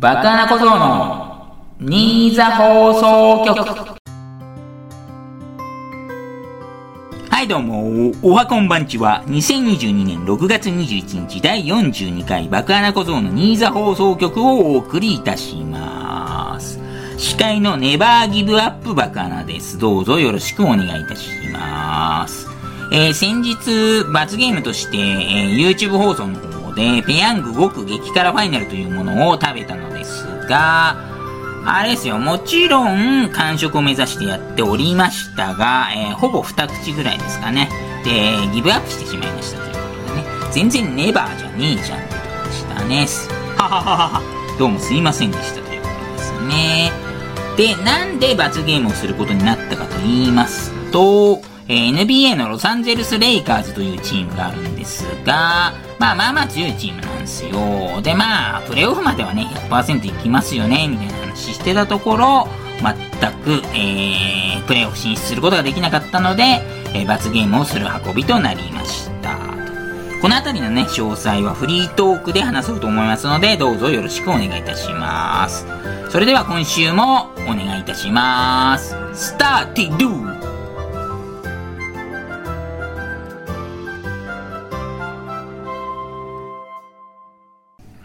バカな小僧の新座放送局はいどうも、おはこんばんちは、2022年6月21日第42回バカな小僧の新座放送局をお送りいたします。司会のネバーギブアップバカナです。どうぞよろしくお願いいたします。えー先日、罰ゲームとして、えー YouTube 放送の方で、ペヤング極激辛ファイナルというものを食べたのが、あれですよ、もちろん完食を目指してやっておりましたが、えーほぼ二口ぐらいですかね。で、ギブアップしてしまいましたということでね、全然ネバーじゃねえじゃんってことでしたね。ははははは。どうもすいませんでしたということですね。で、なんで罰ゲームをすることになったかと言いますと、え NBA のロサンゼルス・レイカーズというチームがあるんですが、まあまあまあ強いチームなんですよ。でまあ、プレーオフまではね、100%いきますよね、みたいな話してたところ、全く、えー、プレーオフ進出することができなかったので、えー罰ゲームをする運びとなりました。このあたりのね、詳細はフリートークで話そうと思いますので、どうぞよろしくお願いいたします。それでは今週もお願いいたします。スターティドゥ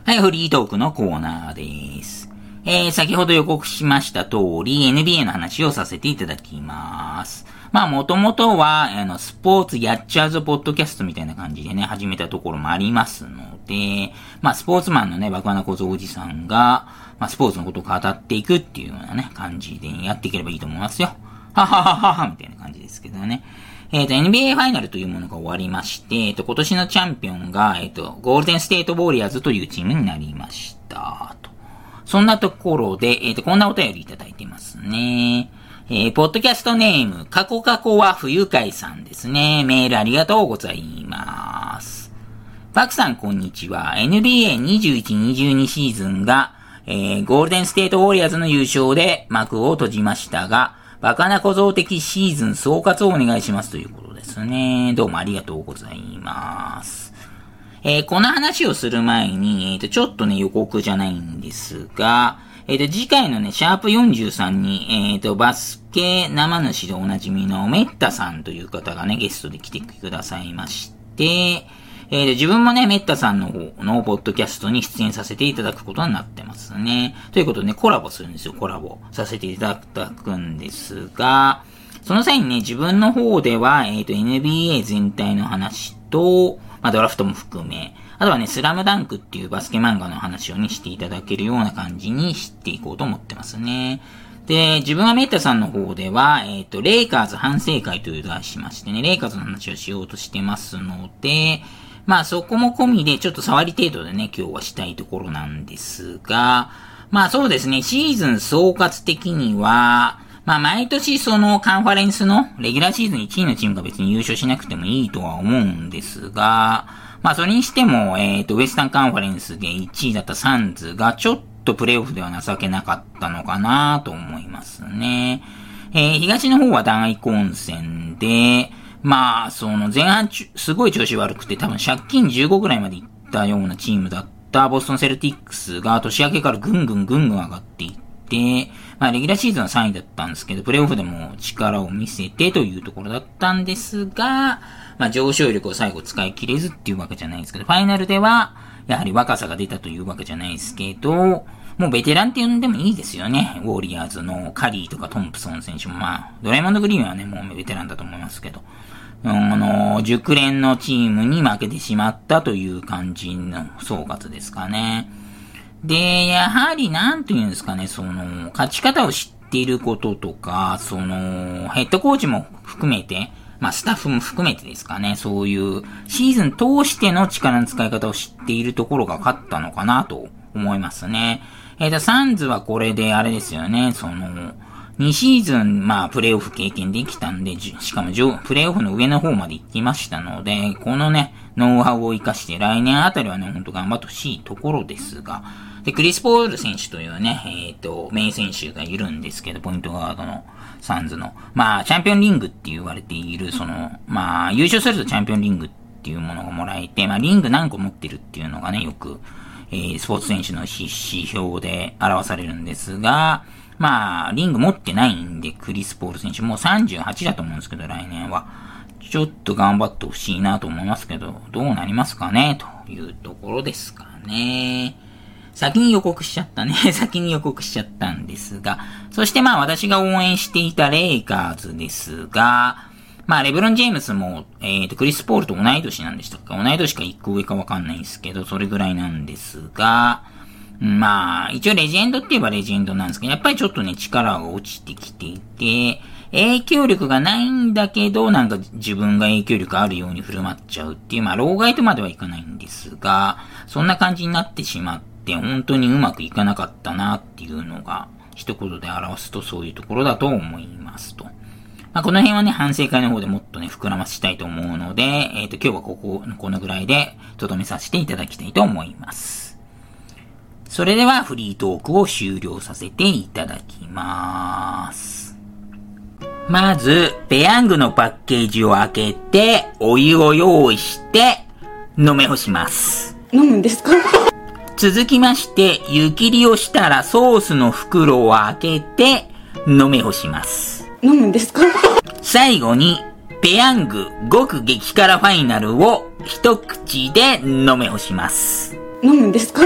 はい、フリートークのコーナーです。えー、先ほど予告しました通り、NBA の話をさせていただきます。まあ、もともとは、あの、スポーツやっちゃうぞポッドキャストみたいな感じでね、始めたところもありますので、まあ、スポーツマンのね、バカな小僧おじさんが、まあ、スポーツのことを語っていくっていうようなね、感じでやっていければいいと思いますよ。ははははは、みたいな感じですけどね。えっ、と、NBA ファイナルというものが終わりまして、えっ、と、今年のチャンピオンが、えっ、と、ゴールデンステートウォリアーズというチームになりました。と。そんなところで、えっ、と、こんなお便りいただいてますね。えー、ポッドキャストネーム、過去過去は不愉快さんですね。メールありがとうございます。バクさんこんにちは。NBA21-22 シーズンが、えー、ゴールデンステートウォリアーズの優勝で幕を閉じましたが、バカな小僧的シーズン総括をお願いしますということですね。どうもありがとうございます。えーこの話をする前に、えっ、と、ちょっとね、予告じゃないんですが、えっ、と、次回のね、シャープ43に、えっ、と、バスケ生主でおなじみのメッタさんという方がね、ゲストで来てくださいまして、えーと自分もね、メッタさんの方のポッドキャストに出演させていただくことになってますね。ということでね、コラボするんですよ、コラボさせていただくんですが、その際にね、自分の方では、えっ、と、NBA 全体の話と、まあ、ドラフトも含め、あとはね、スラムダンクっていうバスケ漫画の話をね、していただけるような感じにしていこうと思ってますね。で、自分はメッタさんの方では、えっ、と、レイカーズ反省会という題しましてね、レイカーズの話をしようとしてますので、まあそこも込みでちょっと触り程度でね、今日はしたいところなんですが、まあそうですね、シーズン総括的には、まあ毎年そのカンファレンスのレギュラーシーズン1位のチームが別に優勝しなくてもいいとは思うんですが、まあそれにしても、えっ、と、ウエスタンカンファレンスで1位だったサンズがちょっとプレイオフでは情けなかったのかなと思いますね。えー東の方は大混戦で、まあ、その前半ちゅすごい調子悪くて多分借金15ぐらいまでいったようなチームだったボストンセルティックスが年明けからぐんぐんぐんぐん上がっていって、まあ、レギュラーシーズンは3位だったんですけど、プレイオフでも力を見せてというところだったんですが、まあ、上昇力を最後使い切れずっていうわけじゃないですけど、ファイナルでは、やはり若さが出たというわけじゃないですけど、もうベテランって呼んでもいいですよね。ウォリアーズのカリーとかトンプソン選手も、まあ、ドラえもんのグリーンはね、もうベテランだと思いますけど、うんあの、熟練のチームに負けてしまったという感じの総括ですかね。で、やはり、なんていうんですかね、その、勝ち方を知っていることとか、その、ヘッドコーチも含めて、まあ、スタッフも含めてですかね、そういう、シーズン通しての力の使い方を知っているところが勝ったのかなと思いますね。えっ、と、サンズはこれで、あれですよね、その、2シーズン、まあ、プレイオフ経験できたんで、しかも、プレイオフの上の方まで行きましたので、このね、ノウハウを活かして来年あたりはね、ほんと頑張ってほしいところですが、で、クリス・ポール選手というね、えっ、と、名選手がいるんですけど、ポイントガードのサンズの。まあ、チャンピオンリングって言われている、その、まあ、優勝するとチャンピオンリングっていうものがもらえて、まあ、リング何個持ってるっていうのがね、よくえー、スポーツ選手の指標で表されるんですが、まあ、リング持ってないんで、クリス・ポール選手もう38だと思うんですけど、来年は。ちょっと頑張ってほしいなと思いますけど、どうなりますかねというところですかね。先に予告しちゃったね。先に予告しちゃったんですが、そしてまあ私が応援していたレイカーズですが、まあレブロン・ジェームスも、えっ、ー、と、クリス・ポールと同い年なんでしたっか同い年か1個上かわかんないんですけど、それぐらいなんですが、まあ、一応レジェンドって言えばレジェンドなんですけど、やっぱりちょっとね、力が落ちてきていて、影響力がないんだけど、なんか自分が影響力あるように振る舞っちゃうっていう、まあ、老害とまではいかないんですが、そんな感じになってしまって、本当にうまくいかなかったなっていうのが、一言で表すとそういうところだと思いますと。まあ、この辺はね、反省会の方でもっとね、膨らましたいと思うので、えっ、ー、と、今日はここ、このぐらいで、とどめさせていただきたいと思います。それでは、フリートークを終了させていただきます。まず、ペヤングのパッケージを開けて、お湯を用意して、飲め干します。飲むんですか？続きまして、湯切りをしたらソースの袋を開けて、飲め干します。飲むんですか？最後に、ペヤング極激辛ファイナルを一口で飲め干します。飲むんですか？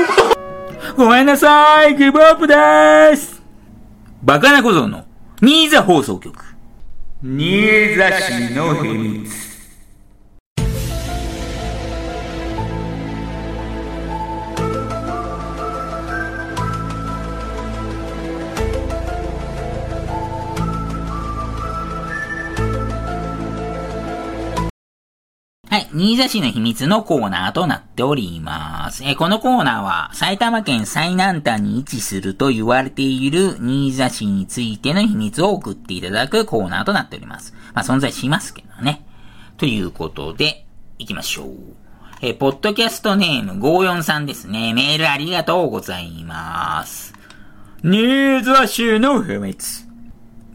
ごめんなさい、ギブアップでーす。バカな小僧の新座放送局。新座市の秘密。新座市の秘密のコーナーとなっております。えこのコーナーは埼玉県最南端に位置すると言われている新座市についての秘密を送っていただくコーナーとなっております。まあ存在しますけどね。ということで、行きましょう。えポッドキャストネーム543ですね。メールありがとうございます。新座市の秘密。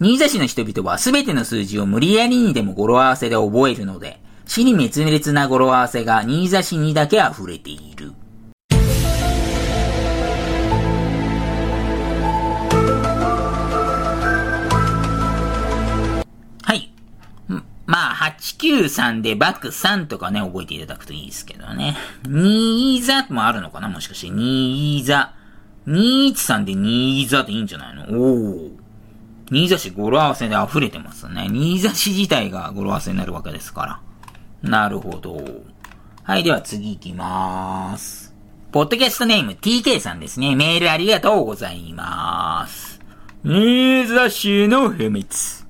新座市の人々はすべての数字を無理やりにでも語呂合わせで覚えるので、死に滅裂な語呂合わせが新座市にだけ溢れている。はい。まあ、893でバック3とかね、覚えていただくといいですけどね。新座もあるのかなもしかして、新座。213で新座でいいんじゃないの？おお。新座市語呂合わせで溢れてますね。新座市自体が語呂合わせになるわけですから。なるほど。はい、では次行きまーす。ポッドキャストネーム TK さんですね。メールありがとうございます。新座市の秘密。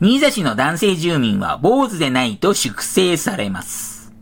新座市の男性住民は坊主でないと粛清されます。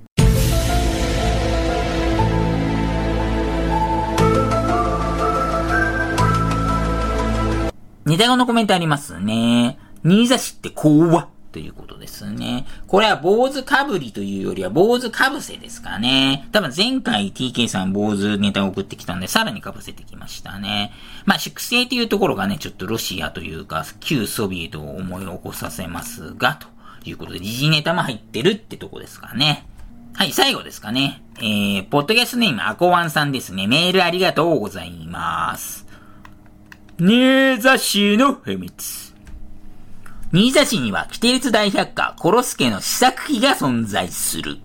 似たようなコメントありますね。新座市って怖ということですね。これは坊主かぶりというよりは坊主かぶせですかね。多分前回 TK さん坊主ネタを送ってきたんで、さらにかぶせてきましたね。まあ、粛清というところがね、ちょっとロシアというか、旧ソビエトを思い起こさせますが、ということで、時事ネタも入ってるってとこですかね。はい、最後ですかね。えー、ポッドキャストネームアコワンさんですね。メールありがとうございます。ニーザシーの秘密。新座市には、キテレツ大百科、コロスケの試作機が存在する。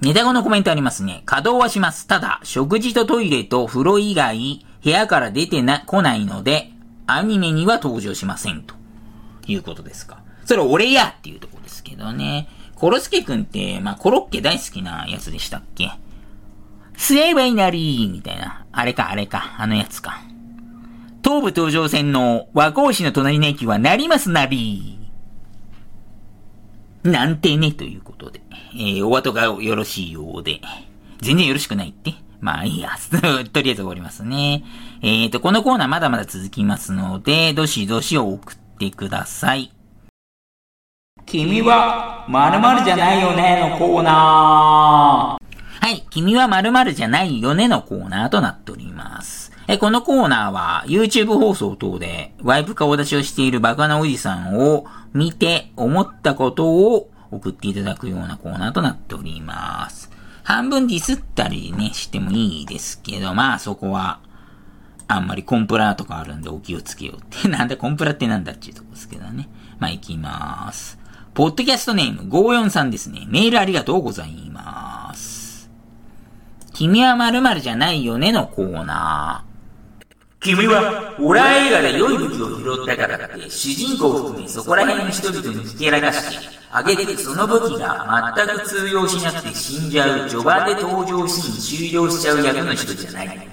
ネタ後のコメントありますね。稼働はします。ただ、食事とトイレと風呂以外、部屋から出てな、来ないので、アニメには登場しません。ということですか。それ俺やっていうとこですけどね。コロスケくんって、まあ、コロッケ大好きなやつでしたっけ？すればいなりみたいな。あれか、あれか、あのやつか。東武東上線の和光市の隣の駅はなりますなり。なんてね、ということで。えー、お後がよろしいようで。全然よろしくないって。まあいいや。とりあえず終わりますね。えーと、このコーナーまだまだ続きますので、どしどしを送ってください。君は、〇〇じゃないよねのコーナー。はい、君は〇〇じゃないよねのコーナーとなっております。えこのコーナーは YouTube 放送等でワイプ顔出しをしているバカなおじさんを見て思ったことを送っていただくようなコーナーとなっております。半分ディスったりね、してもいいですけど、まあそこは、あんまりコンプラとかあるんでお気をつけようって。なんでコンプラってなんだっていうとこですけどね。まあ行きまーす。ポッドキャストネーム543ですね。メールありがとうございます。君は〇〇じゃないよねのコーナー。君は、ホラー映画で良い武器を拾ったからって、主人公を含めそこら辺の人々にひけらかして、あげてその武器が全く通用しなくて死んじゃう、序盤で登場シーン終了しちゃう役の人じゃない。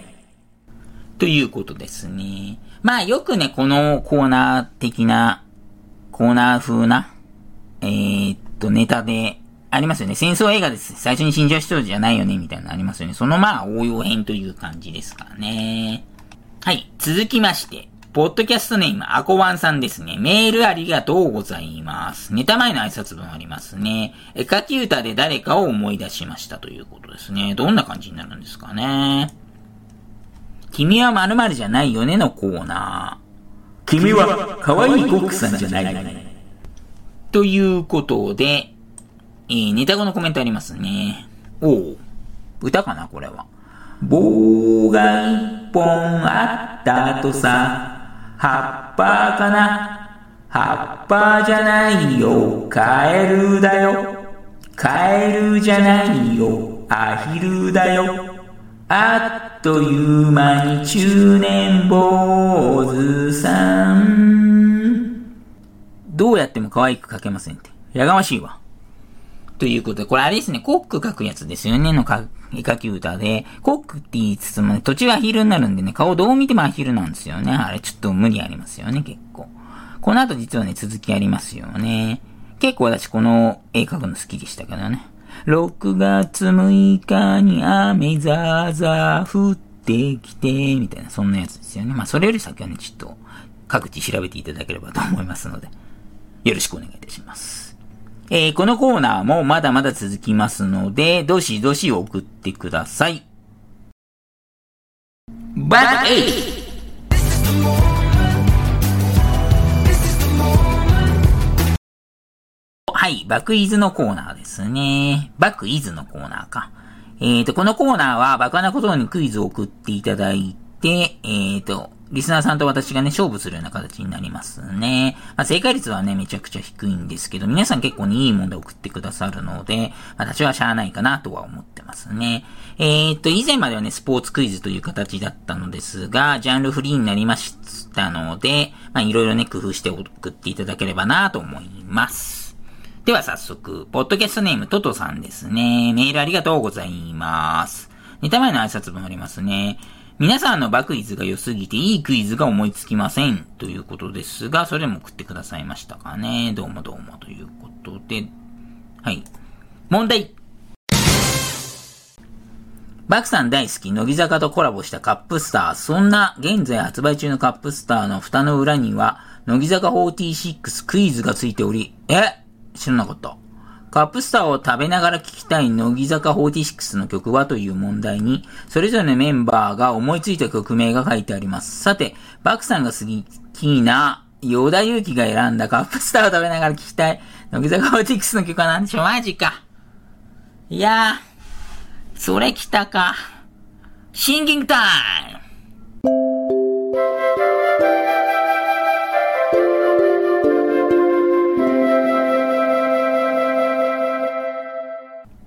ということですね。まあよくね、このコーナー的な、コーナー風な、えー、っと、ネタで、ありますよね。戦争映画です。最初に死んじゃう人じゃないよね、みたいなのありますよね。そのまあ応用編という感じですからね。はい。続きまして、ポッドキャストネーム、アコワンさんですね。メールありがとうございます。ネタ前の挨拶文ありますね。絵描き歌で誰かを思い出しましたということですね。どんな感じになるんですかね。君は〇〇じゃないよねのコーナー。君は可愛いコックさんじゃない。ということで、えー、ネタ後のコメントありますね。おう。歌かなこれは。棒が一本あったとさ、葉っぱかな葉っぱじゃないよ、カエルだよ。カエルじゃないよ、アヒルだよ。あっという間に中年坊主さん。どうやっても可愛く描けませんって。やがましいわ。ということで、これあれですね、コック書くやつですよね、のか絵描き歌で、コックって言いつつもね、途中アヒルになるんでね、顔どう見てもアヒルなんですよね。あれちょっと無理ありますよね、結構。この後実はね、続きありますよね。結構私この絵描くの好きでしたけどね。6月6日に雨ザーザー降ってきて、みたいな、そんなやつですよね。まあそれより先はね、ちょっと各地調べていただければと思いますので、よろしくお願いいたします。えー、このコーナーもまだまだ続きますので、どしどし送ってください。バッエイはい、バックイズのコーナーですね。バックイズのコーナーか。えっ、ー、と、このコーナーはバカなことにクイズを送っていただいて、えっ、ー、と、リスナーさんと私がね、勝負するような形になりますね。まあ、正解率はね、めちゃくちゃ低いんですけど、皆さん結構にいい問題送ってくださるので、私はしゃあないかなとは思ってますね。えー、っと、以前まではね、スポーツクイズという形だったのですが、ジャンルフリーになりましたので、まあ、いろいろね、工夫して送っていただければなと思います。では早速、ポッドキャストネームトトさんですね。メールありがとうございます。ネタ前の挨拶文ありますね。皆さんのバクイズが良すぎていいクイズが思いつきません。ということですが、それも送ってくださいましたかね。どうもどうもということで。はい。問題バクさん大好き、乃木坂とコラボしたカップスター。そんな、現在発売中のカップスターの蓋の裏には、乃木坂46クイズがついており、え？知らなかった。カップスターを食べながら聴きたい乃木坂46の曲はという問題に、それぞれのメンバーが思いついた曲名が書いてあります。さて、バクさんが好きな、ヨダユウキが選んだカップスターを食べながら聴きたい、乃木坂46の曲は何でしょう？マジか。いやー、それ来たか。シンキングタイム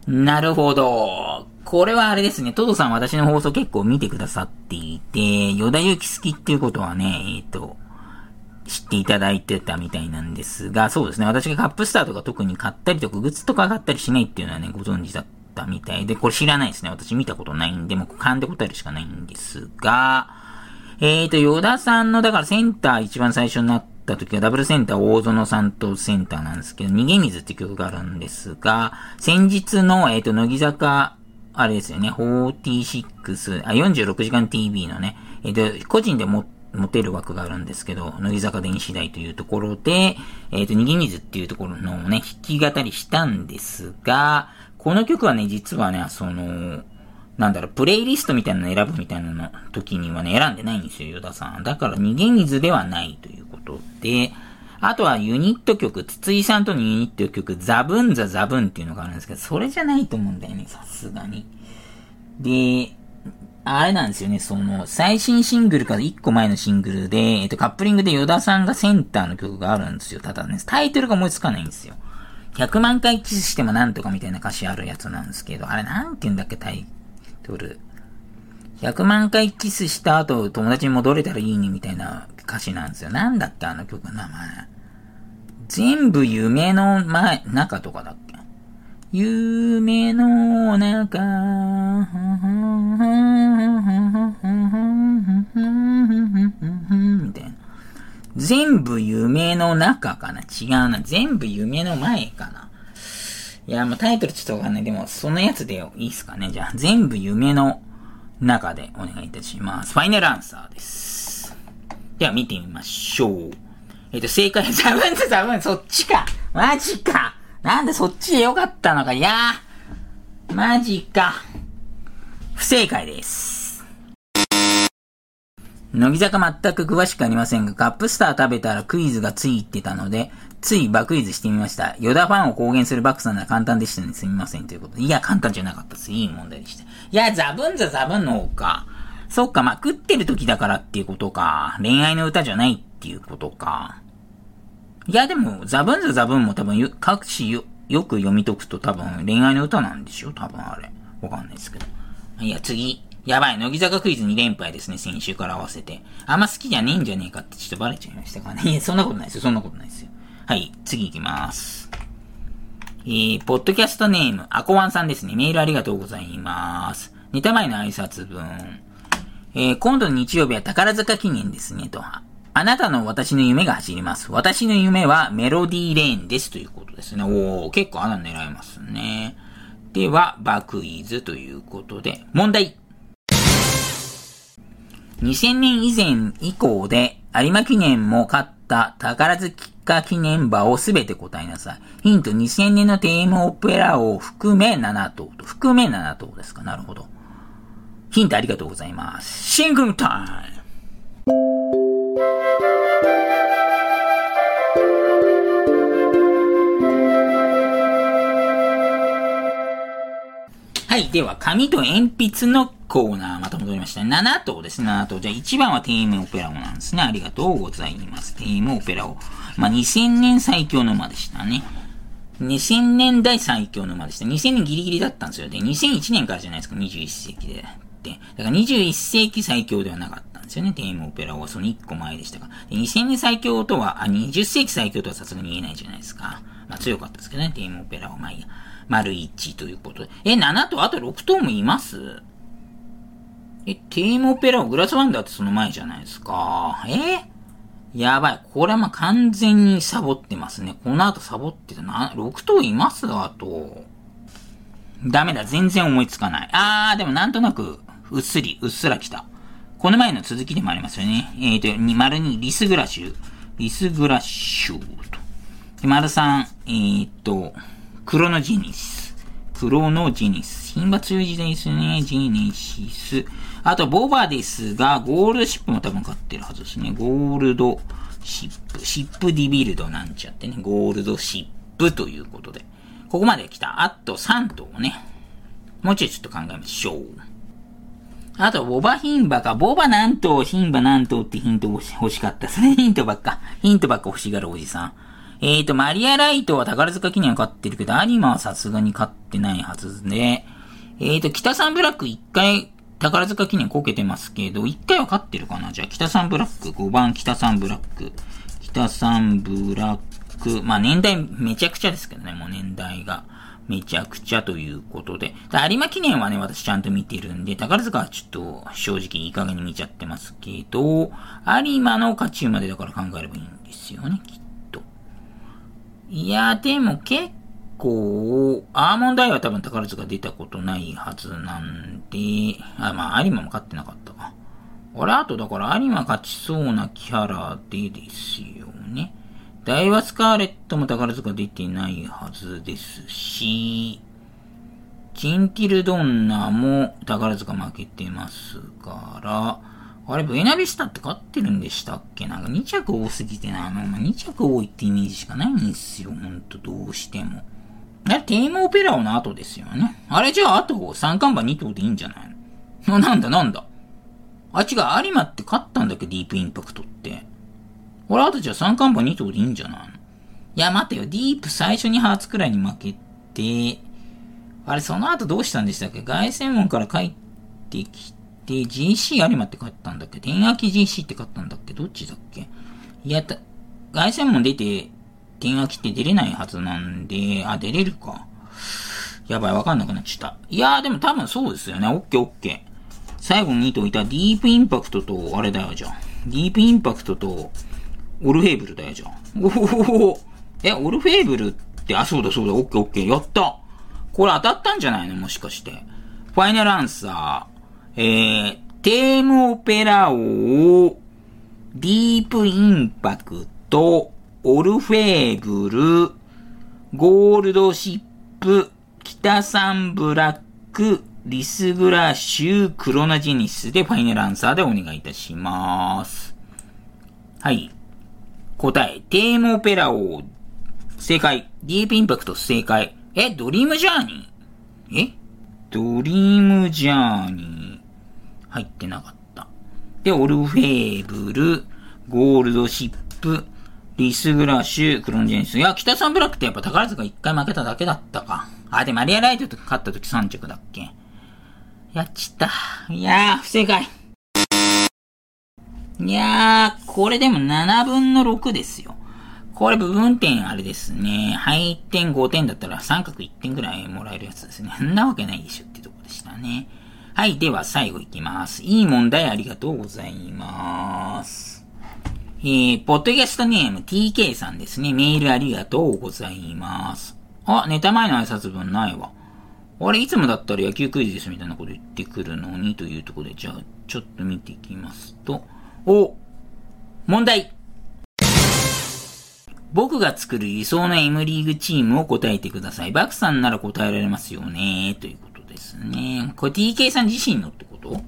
なるほど。これはあれですね、トドさん私の放送結構見てくださっていて、ヨダユキ好きっていうことはね、えっ、と、知っていただいてたみたいなんですが、そうですね、私がカップスターとか特に買ったりとか、グッズとか買ったりしないっていうのはね、ご存知だったみたいで、これ知らないですね。私見たことないんで、もう勘で答えるしかないんですが、えっ、ー、と、ヨダさんの、だからセンター一番最初になっった時はダブルセンター大園さんとセンターなんですけど、逃げ水って曲があるんですが、先日の、えっ、ー、と、乃木坂、あれですよね、46、あ、46時間 TV のね、えっ、ー、と、個人でも、持てる枠があるんですけど、乃木坂電子台というところで、えっ、ー、と、逃げ水っていうところのね、弾き語りしたんですが、この曲はね、実はね、その、なんだろう、プレイリストみたいなの選ぶみたいなの時にはね、選んでないんですよ、ヨダさん。だから逃げ水ではないということで、あとはユニット曲、筒井さんとのユニット曲、ザブンザザブンっていうのがあるんですけど、それじゃないと思うんだよね、さすがに。で、あれなんですよね、その、最新シングルから1個前のシングルで、えっと、カップリングでヨダさんがセンターの曲があるんですよ。ただね、タイトルが思いつかないんですよ。100万回キスしてもなんとかみたいな歌詞あるやつなんですけど、あれなんて言うんだっけ、タイトル。100万回キスした後、友達に戻れたらいいねみたいな歌詞なんですよ。なんだっけ、あの曲の名前。全部夢の前、中とかだっけ？夢の中、みたいな。全部夢の中かな？違うな。全部夢の前かないや、もうタイトルちょっとわかんない。でも、そのやつでいいっすかね。じゃあ、全部夢の中でお願いいたします。ファイナルアンサーです。では、見てみましょう。えっ、ー、と、正解、ザブンズザブン、そっちか。マジか。なんでそっちでよかったのか。いやー。マジか。不正解です。乃木坂全く詳しくありませんが、カップスター食べたらクイズがついてたので、ついバクイズしてみました。ヨダファンを公言するバックさんなら簡単でしたね。すみません。ということで。いや、簡単じゃなかったです。いい問題でした。いや、ザブンザザブンの方か。そっか、まあ、食ってる時だからっていうことか。恋愛の歌じゃないっていうことか。いや、でも、ザブンザザブンも多分、各紙よ、よく読み解くと多分恋愛の歌なんでしょ多分あれ。わかんないですけど。いや、次。やばい、乃木坂クイズ2連敗ですね、先週から合わせて。あんま好きじゃねえんじゃねえかってちょっとバレちゃいましたからね。いや、そんなことないですよ、そんなことないですよ。はい、次行きます。えー、ポッドキャストネーム、アコワンさんですね。メールありがとうございます。ネタ前の挨拶文。えー、今度の日曜日は宝塚記念ですね、と。あなたの私の夢が走ります。私の夢はメロディーレーンです。ということですね。おー、結構穴狙えますね。では、バクイズということで、問題。2000年以前以降で有馬記念も勝った宝塚記念馬をすべて答えなさい。ヒント2000年のテーマオペラを含め7頭と。含め7頭ですかなるほど。ヒントありがとうございます。シングルタイムはい。では、紙と鉛筆のコーナー、また戻りました。7頭ですね、7頭。じゃあ1番はテームオペラオなんですね。ありがとうございます。テームオペラオ。まあ、2000年最強の馬でしたね。2000年代最強の馬でした。2000年ギリギリだったんですよ。で、2001年からじゃないですか、21世紀で。で、だから21世紀最強ではなかったんですよね。テームオペラオはその1個前でしたが。で2000年最強とは、あ、20世紀最強とはさすがに言えないじゃないですか。まあ強かったですけどね、テームオペラオ。まあいいや。丸1ということで。え、7とあと6頭もいます？え、テームオペラをグラスワンダーってその前じゃないですか。え？やばい。これはまあ完全にサボってますね。この後サボってたな。6頭います？あと。ダメだ。全然思いつかない。あー、でもなんとなく、うっすり、うっすら来た。この前の続きでもありますよね。えっ、ー、と、丸にリスグラッシュ。リスグラッシュと。で、丸3、えー、と、クロノジニス。クロノジニス。牝馬強い時代ですね。ジネシス。あと、ボバですが、ゴールドシップも多分買ってるはずですね。ゴールドシップ。シップディビルドなんちゃってね。ゴールドシップということで。ここまで来た。あと3頭ね。もうちょいちょっと考えましょう。あと、ボバ牝馬か。ボバ何頭、牝馬何頭ってヒント欲しかったですね。ヒントばっか。ヒントばっか欲しがるおじさん。えっ、ー、と、マリアライトは宝塚記念は勝ってるけど、アニマはさすがに勝ってないはずで、えっ、ー、と、北サンブラック1回、宝塚記念こけてますけど、1回は勝ってるかな？じゃあ、北サンブラック、5番北サンブラック。北サンブラック、まあ年代めちゃくちゃですけどね、もう年代が。めちゃくちゃということで。有馬記念はね、私ちゃんと見てるんで、宝塚はちょっと正直いい加減に見ちゃってますけど、有馬の勝ち馬でだから考えればいいんですよね、きっといや、でも結構、アーモンドアイは多分宝塚出たことないはずなんで、あ、まあ、有馬も勝ってなかったか。俺、あとだから有馬勝ちそうなキャラでですよね。大和スカーレットも宝塚出てないはずですし、チンティルドンナも宝塚負けてますから、あれ、ブエナビスタって勝ってるんでしたっけ？なんか2着多すぎてな、あの、まあ、2着多いってイメージしかないんですよ、ほんと、どうしても。あれ、テーマオペラオの後ですよね。あれ、じゃあ、あと3看板2頭でいいんじゃないの？なんだなんだ。あ、違う、有馬って勝ったんだっけ、ディープインパクトって。俺、あとじゃあ3看板2頭でいいんじゃないの？いや、待てよ、ディープ最初にハーツくらいに負けて、あれ、その後どうしたんでしたっけ？凱旋門から帰ってきて、で GC 有馬って勝ったんだっけ？天秋 GC って勝ったんだっけ？どっちだっけ？いや、た、凱旋門出て、天秋って出れないはずなんで、あ、出れるか。やばい、わかんなくなっちゃった。いやー、でも多分そうですよね。オッケーオッケー。最後に2頭いたディープインパクトと、あれだよ、じゃん。ディープインパクトと、オルフェーブルだよ、じゃん。おおえ、オルフェーブルって、あ、そうだそうだ、オッケーオッケー、やったこれ当たったんじゃないの？もしかして。ファイナルアンサー、えー、テームオペラ王、ディープインパクト、オルフェーブル、ゴールドシップ、北サンブラック、リスグラッシュ、クロナジェニスでファイナルアンサーでお願いいたします。はい。答え、テームオペラ王、正解。ディープインパクト正解。え、ドリームジャーニー？え？ドリームジャーニー。入ってなかった。で、オルフェーブル、ゴールドシップ、リスグラッシュ、クロンジェニス。いや、北サンブラックってやっぱ宝塚一回負けただけだったか。あ、で、マリアライトと勝った時3着だっけやっちった。いやー、不正解。いやー、これでも7分の6ですよ。これ部分点あれですね。配点5点だったら三角1点ぐらいもらえるやつですね。そんなわけないでしょってとこでしたね。はい、では最後いきます。いい問題ありがとうございます。えー、ポッドキャストネーム TK さんですね。メールありがとうございます。あ、ネタ前の挨拶文ないわ。あれ、いつもだったら野球クイズですみたいなこと言ってくるのにというところで、じゃあ、ちょっと見ていきますと、お、問題僕が作る理想の M リーグチームを答えてください。バクさんなら答えられますよね、ということですね。これ TK さん自身のってこと？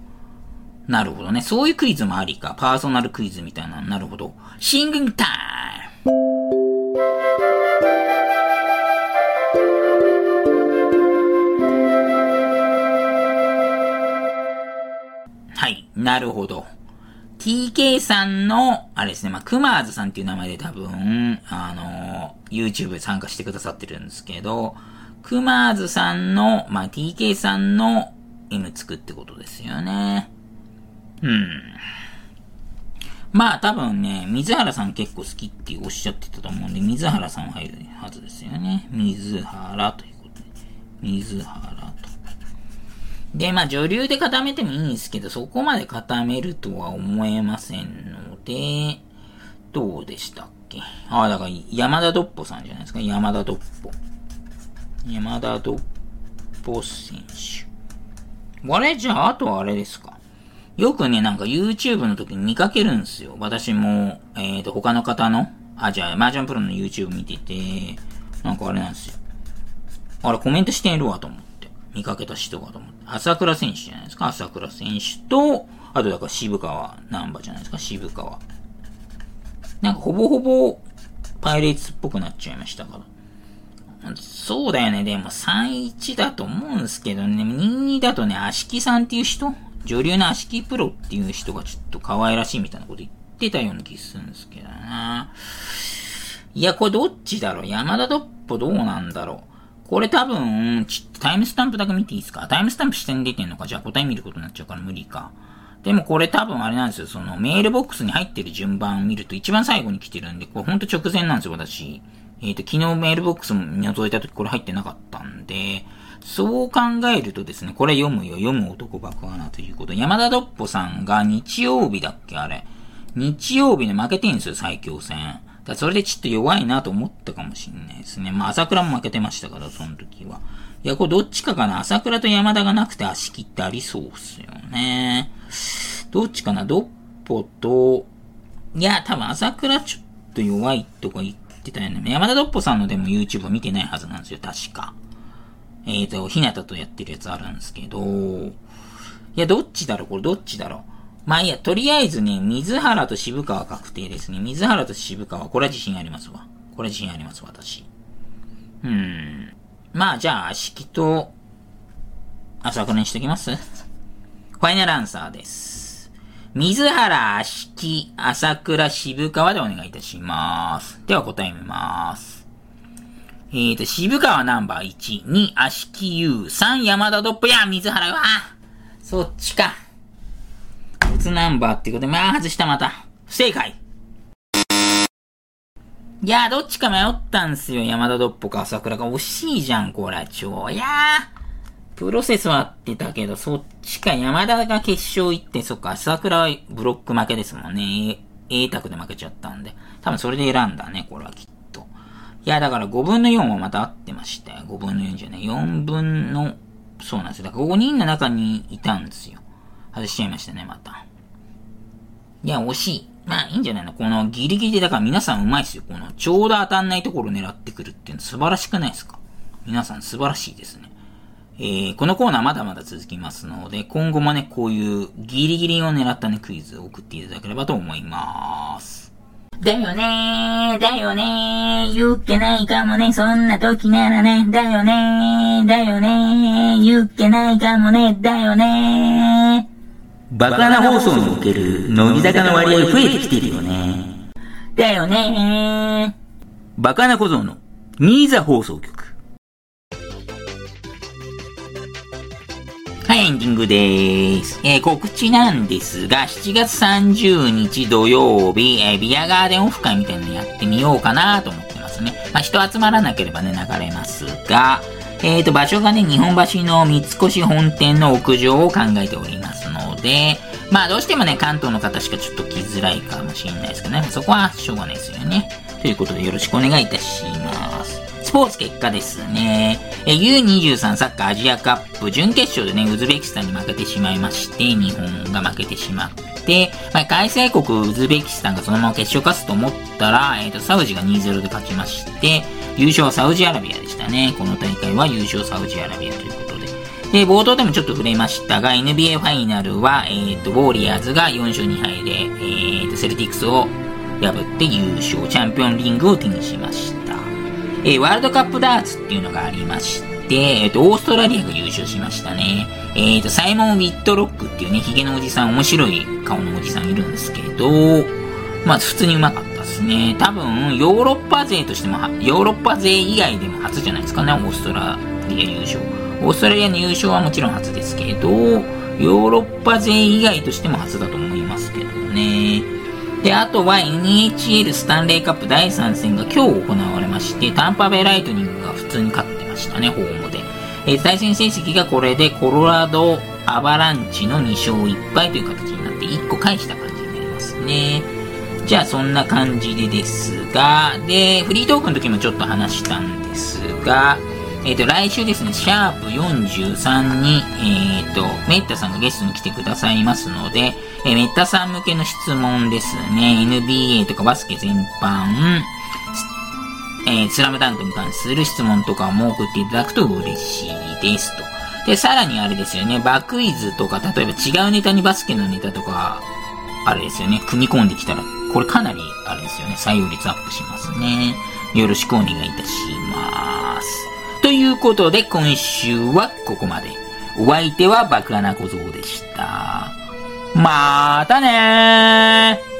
なるほどね。そういうクイズもありか。パーソナルクイズみたいな。なるほど。シングルタイムはい。なるほど。TK さんの、あれですね、まあ、クマーズさんっていう名前で多分、あの、YouTube 参加してくださってるんですけど、クマーズさんの、まあ、TK さんの M 作ってことですよね。うん。まあ多分ね、水原さん結構好きっておっしゃってたと思うんで、水原さん入るはずですよね。水原ということで。水原と。で、まあ女流で固めてもいいんですけど、そこまで固めるとは思えませんので、どうでしたっけ？ああ、だから山田ドッポさんじゃないですか？山田ドッポ。山田ドッポ選手。あれ？じゃあ、あとはあれですか？よくね、なんか YouTube の時に見かけるんですよ。私も、えっ、と、他の方の、あ、じゃあ、マージャンプロの YouTube 見てて、なんかあれなんですよ。あれ、コメントしてるわと思っ。見かけた人がと思って。朝倉選手じゃないですか。朝倉選手と、あとだから渋川南波じゃないですか。渋川。なんかほぼほぼ、パイレーツっぽくなっちゃいましたから。そうだよね。でも3-1だと思うんですけどね。2-2だとね、足木さんっていう人女流の足木プロっていう人がちょっと可愛らしいみたいなこと言ってたような気するんですけどな。いや、これどっちだろう？山田ドッポどうなんだろう？これ多分、ちタイムスタンプだけ見ていいですか？タイムスタンプ下に出てんのか？じゃあ答え見ることになっちゃうから無理か。でもこれ多分あれなんですよ。そのメールボックスに入ってる順番を見ると一番最後に来てるんで、これほんと直前なんですよ、私。えっ、と、昨日メールボックスも覗いた時これ入ってなかったんで、そう考えるとですね、これ読むよ、読む男爆破なということ。山田ドッポさんが日曜日だっけあれ。日曜日で負けてんですよ、最強戦。だそれでちょっと弱いなと思ったかもしれないですね。まあ、朝倉も負けてましたから、その時は。いや、これどっちかかな？朝倉と山田がなくて足切ってありそうっすよね。どっちかな？ドッポと、いや、多分朝倉ちょっと弱いとか言ってたよね。山田ドッポさんのでも YouTube 見てないはずなんですよ、確か。えっ、ー、と、ひなたとやってるやつあるんですけど、いや、どっちだろう？これどっちだろう？まあいいや、とりあえずね、水原と渋川確定ですね。水原と渋川、これは自信ありますわ。これは自信あります、私。うん。まあ、じゃあ、式と、朝倉にしときます？ファイナルアンサーです。水原、式、朝倉、渋川でお願いいたします。では答え見ます。えーと、渋川ナンバー1、2、足木優、3、山田ドップや、水原は、そっちか。別ナンバーってことで、まあ外したまた。不正解。いやー、どっちか迷ったんすよ。山田ドッポか朝倉が惜しいじゃん、これ。超。いやー、プロセスは合ってたけど、そっちか。山田が決勝行って、そっか、朝倉はブロック負けですもんね。A 択で負けちゃったんで。多分それで選んだね、これはきっと。いや、だから5分の4はまた合ってましたよ。5分の4じゃね。4分の、そうなんですよ。だから5人の中にいたんですよ。外しちゃいましたね、また。いや、惜しい。まあ、いいんじゃないの？このギリギリで、だから皆さんうまいっすよ。この、ちょうど当たんないところ狙ってくるっていうの素晴らしくないですか？皆さん素晴らしいですね。えー、このコーナーまだまだ続きますので、今後もね、こういうギリギリを狙ったね、クイズを送っていただければと思います。だよねー、だよねー、言っけないかもね、そんな時ならね、だよねー、だよねー、言っけないかもね、だよねー。バカな放送における乃木坂の割合増えてきてるよね。だよねバカな小僧のニーザ放送局。はい、エンディングでーす。えー、告知なんですが、7月30日土曜日、えー、ビアガーデンオフ会みたいなのやってみようかなと思ってますね。まあ、人集まらなければね、流れますが、えっ、ー、と、場所がね、日本橋の三越本店の屋上を考えております。で、まあどうしてもね、関東の方しかちょっと来づらいかもしれないですけどね、そこはしょうがないですよね。ということでよろしくお願いいたします。スポーツ結果ですね。え U23 サッカーアジアカップ準決勝でね、ウズベキスタンに負けてしまいまして、日本が負けてしまって、まあ、開催国ウズベキスタンがそのまま決勝勝つと思ったら、えっ、ー、と、サウジが2-0で勝ちまして、優勝はサウジアラビアでしたね。この大会は優勝サウジアラビアということで。冒頭でもちょっと触れましたが、NBA ファイナルは、えっ、ー、と、ウォーリアーズが4勝2敗で、えっ、ー、と、セルティックスを破って優勝、チャンピオンリングを手にしました。えー、ワールドカップダーツっていうのがありまして、えっ、と、オーストラリアが優勝しましたね。えっ、と、サイモン・ウィットロックっていうね、ヒゲのおじさん、面白い顔のおじさんいるんですけど、まあ、普通にうまかったですね。多分、ヨーロッパ勢としても、ヨーロッパ勢以外でも初じゃないですかね、オーストラリア優勝。オーストラリアの優勝はもちろん初ですけど、ヨーロッパ勢以外としても初だと思いますけどね。で、あとは NHL スタンレーカップ第3戦が今日行われまして、タンパベライトニングが普通に勝ってましたね、ホームで。えー、対戦成績がこれでコロラドアバランチの2勝1敗という形になって1個返した感じになりますね。じゃあそんな感じでですが、で、フリートークの時もちょっと話したんですが、えっ、ー、と、来週ですね、シャープ43に、えっ、ー、と、メッタさんがゲストに来てくださいますので、えー、メッタさん向けの質問ですね、NBA とかバスケ全般、えー、スラムダンクに関する質問とかも送っていただくと嬉しいですと。で、さらにあれですよね、バクイズとか、例えば違うネタにバスケのネタとか、あれですよね、組み込んできたら、これかなり、あれですよね、採用率アップしますね。よろしくお願いいたします。ということで、今週はここまで。お相手は爆穴小僧でした。またねー